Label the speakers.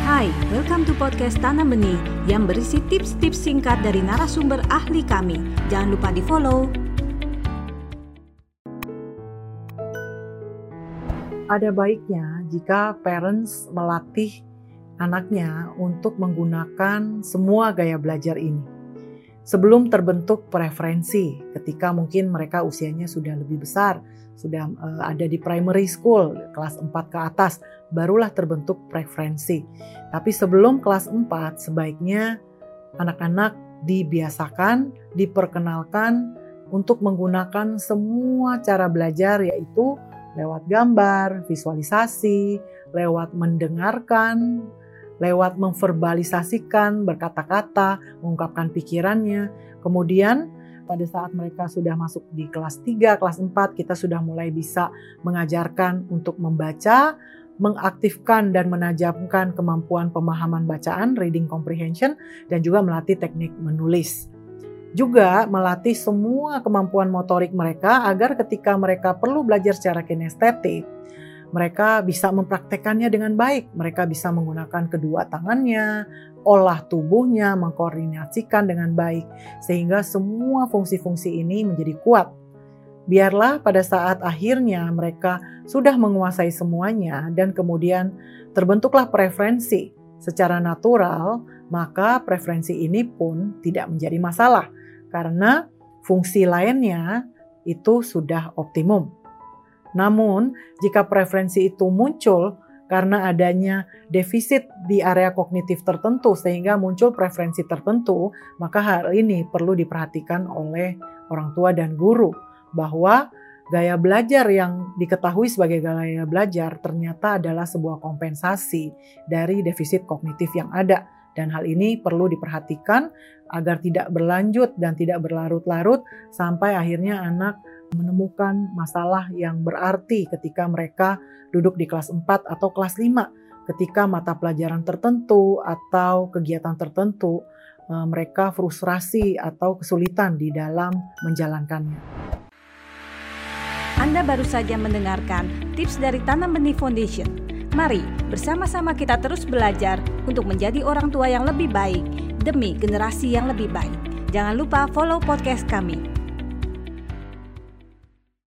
Speaker 1: Hai, welcome to podcast Tanam Benih yang berisi tips-tips singkat dari narasumber ahli kami. Jangan lupa di-follow.
Speaker 2: Ada baiknya jika parents melatih anaknya untuk menggunakan semua gaya belajar ini. Sebelum terbentuk preferensi ketika mungkin mereka usianya sudah lebih besar, sudah uh, ada di primary school, kelas 4 ke atas, barulah terbentuk preferensi. Tapi sebelum kelas 4, sebaiknya anak-anak dibiasakan, diperkenalkan untuk menggunakan semua cara belajar yaitu lewat gambar, visualisasi, lewat mendengarkan, lewat memverbalisasikan, berkata-kata, mengungkapkan pikirannya. Kemudian pada saat mereka sudah masuk di kelas 3, kelas 4, kita sudah mulai bisa mengajarkan untuk membaca, mengaktifkan dan menajamkan kemampuan pemahaman bacaan, reading comprehension, dan juga melatih teknik menulis juga melatih semua kemampuan motorik mereka agar ketika mereka perlu belajar secara kinestetik, mereka bisa mempraktekannya dengan baik. Mereka bisa menggunakan kedua tangannya, olah tubuhnya, mengkoordinasikan dengan baik, sehingga semua fungsi-fungsi ini menjadi kuat. Biarlah pada saat akhirnya mereka sudah menguasai semuanya, dan kemudian terbentuklah preferensi secara natural, maka preferensi ini pun tidak menjadi masalah karena fungsi lainnya itu sudah optimum. Namun, jika preferensi itu muncul karena adanya defisit di area kognitif tertentu sehingga muncul preferensi tertentu, maka hal ini perlu diperhatikan oleh orang tua dan guru bahwa gaya belajar yang diketahui sebagai gaya belajar ternyata adalah sebuah kompensasi dari defisit kognitif yang ada. Dan hal ini perlu diperhatikan agar tidak berlanjut dan tidak berlarut-larut sampai akhirnya anak menemukan masalah yang berarti ketika mereka duduk di kelas 4 atau kelas 5 ketika mata pelajaran tertentu atau kegiatan tertentu eh, mereka frustrasi atau kesulitan di dalam menjalankannya.
Speaker 1: Anda baru saja mendengarkan tips dari Tanam Benih Foundation Mari bersama-sama kita terus belajar untuk menjadi orang tua yang lebih baik demi generasi yang lebih baik. Jangan lupa follow podcast kami